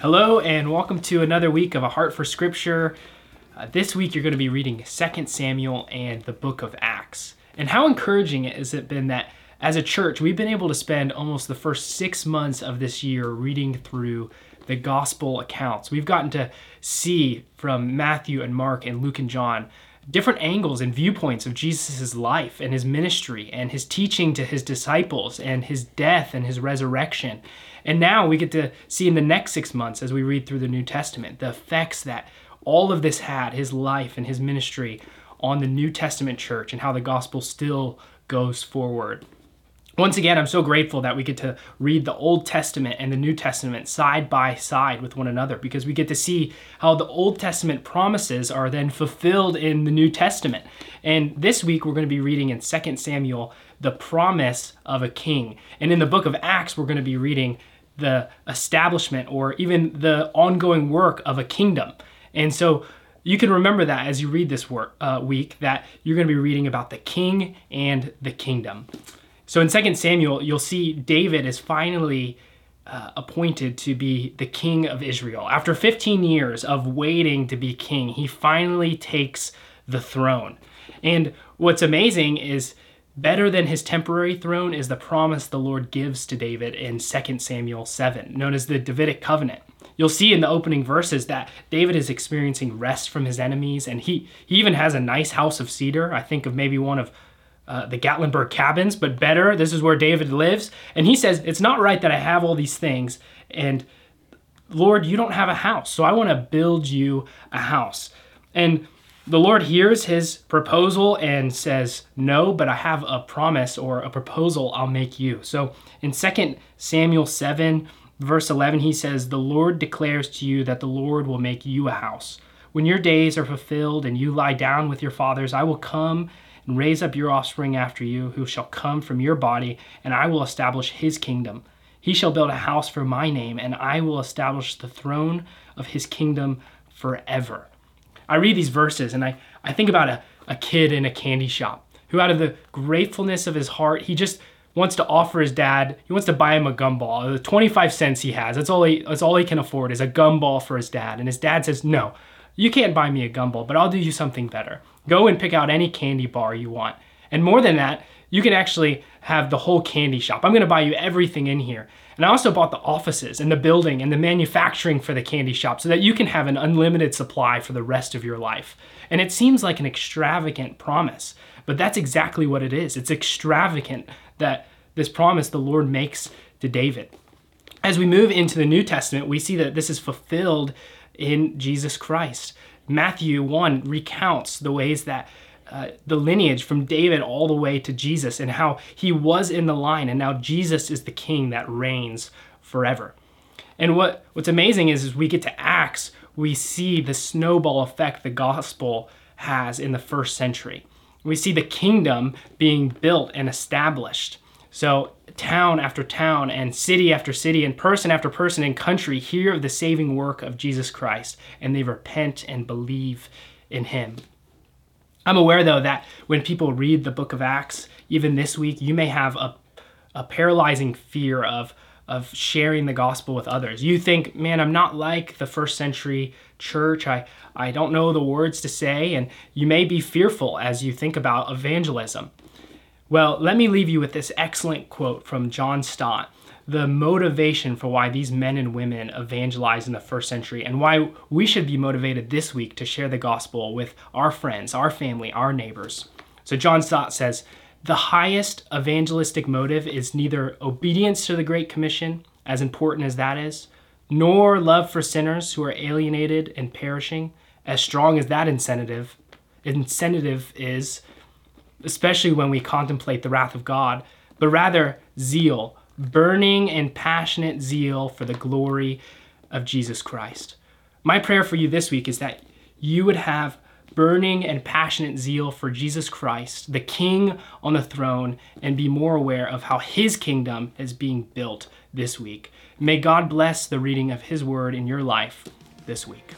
Hello, and welcome to another week of A Heart for Scripture. Uh, this week, you're going to be reading 2 Samuel and the book of Acts. And how encouraging has it been that as a church, we've been able to spend almost the first six months of this year reading through the gospel accounts. We've gotten to see from Matthew and Mark and Luke and John different angles and viewpoints of Jesus' life and his ministry and his teaching to his disciples and his death and his resurrection. And now we get to see in the next six months as we read through the New Testament the effects that all of this had, his life and his ministry, on the New Testament church and how the gospel still goes forward. Once again, I'm so grateful that we get to read the Old Testament and the New Testament side by side with one another because we get to see how the Old Testament promises are then fulfilled in the New Testament. And this week, we're going to be reading in 2 Samuel the promise of a king. And in the book of Acts, we're going to be reading the establishment or even the ongoing work of a kingdom. And so you can remember that as you read this work, uh, week, that you're going to be reading about the king and the kingdom. So in 2 Samuel, you'll see David is finally uh, appointed to be the king of Israel. After 15 years of waiting to be king, he finally takes the throne. And what's amazing is better than his temporary throne is the promise the Lord gives to David in 2 Samuel 7, known as the Davidic covenant. You'll see in the opening verses that David is experiencing rest from his enemies, and he, he even has a nice house of cedar. I think of maybe one of uh, the Gatlinburg cabins, but better. This is where David lives. And he says, It's not right that I have all these things. And Lord, you don't have a house. So I want to build you a house. And the Lord hears his proposal and says, No, but I have a promise or a proposal I'll make you. So in 2 Samuel 7, verse 11, he says, The Lord declares to you that the Lord will make you a house. When your days are fulfilled and you lie down with your fathers, I will come and raise up your offspring after you, who shall come from your body, and I will establish his kingdom. He shall build a house for my name, and I will establish the throne of his kingdom forever. I read these verses and I, I think about a, a kid in a candy shop who, out of the gratefulness of his heart, he just wants to offer his dad, he wants to buy him a gumball. The 25 cents he has, that's all he, that's all he can afford is a gumball for his dad. And his dad says, No, you can't buy me a gumball, but I'll do you something better. Go and pick out any candy bar you want. And more than that, you can actually have the whole candy shop. I'm gonna buy you everything in here. And I also bought the offices and the building and the manufacturing for the candy shop so that you can have an unlimited supply for the rest of your life. And it seems like an extravagant promise, but that's exactly what it is. It's extravagant that this promise the Lord makes to David. As we move into the New Testament, we see that this is fulfilled in Jesus Christ. Matthew 1 recounts the ways that uh, the lineage from David all the way to Jesus and how he was in the line and now Jesus is the king that reigns forever. And what, what's amazing is as we get to Acts, we see the snowball effect the gospel has in the first century. We see the kingdom being built and established. So, town after town, and city after city, and person after person and country hear of the saving work of Jesus Christ, and they repent and believe in him. I'm aware, though, that when people read the book of Acts, even this week, you may have a, a paralyzing fear of, of sharing the gospel with others. You think, man, I'm not like the first century church. I, I don't know the words to say, and you may be fearful as you think about evangelism. Well, let me leave you with this excellent quote from John Stott the motivation for why these men and women evangelized in the first century and why we should be motivated this week to share the gospel with our friends, our family, our neighbors. So, John Stott says, the highest evangelistic motive is neither obedience to the Great Commission, as important as that is, nor love for sinners who are alienated and perishing, as strong as that incentive incentive is, especially when we contemplate the wrath of God, but rather zeal, burning and passionate zeal for the glory of Jesus Christ. My prayer for you this week is that you would have burning and passionate zeal for Jesus Christ, the King on the throne, and be more aware of how his kingdom is being built this week. May God bless the reading of his word in your life this week.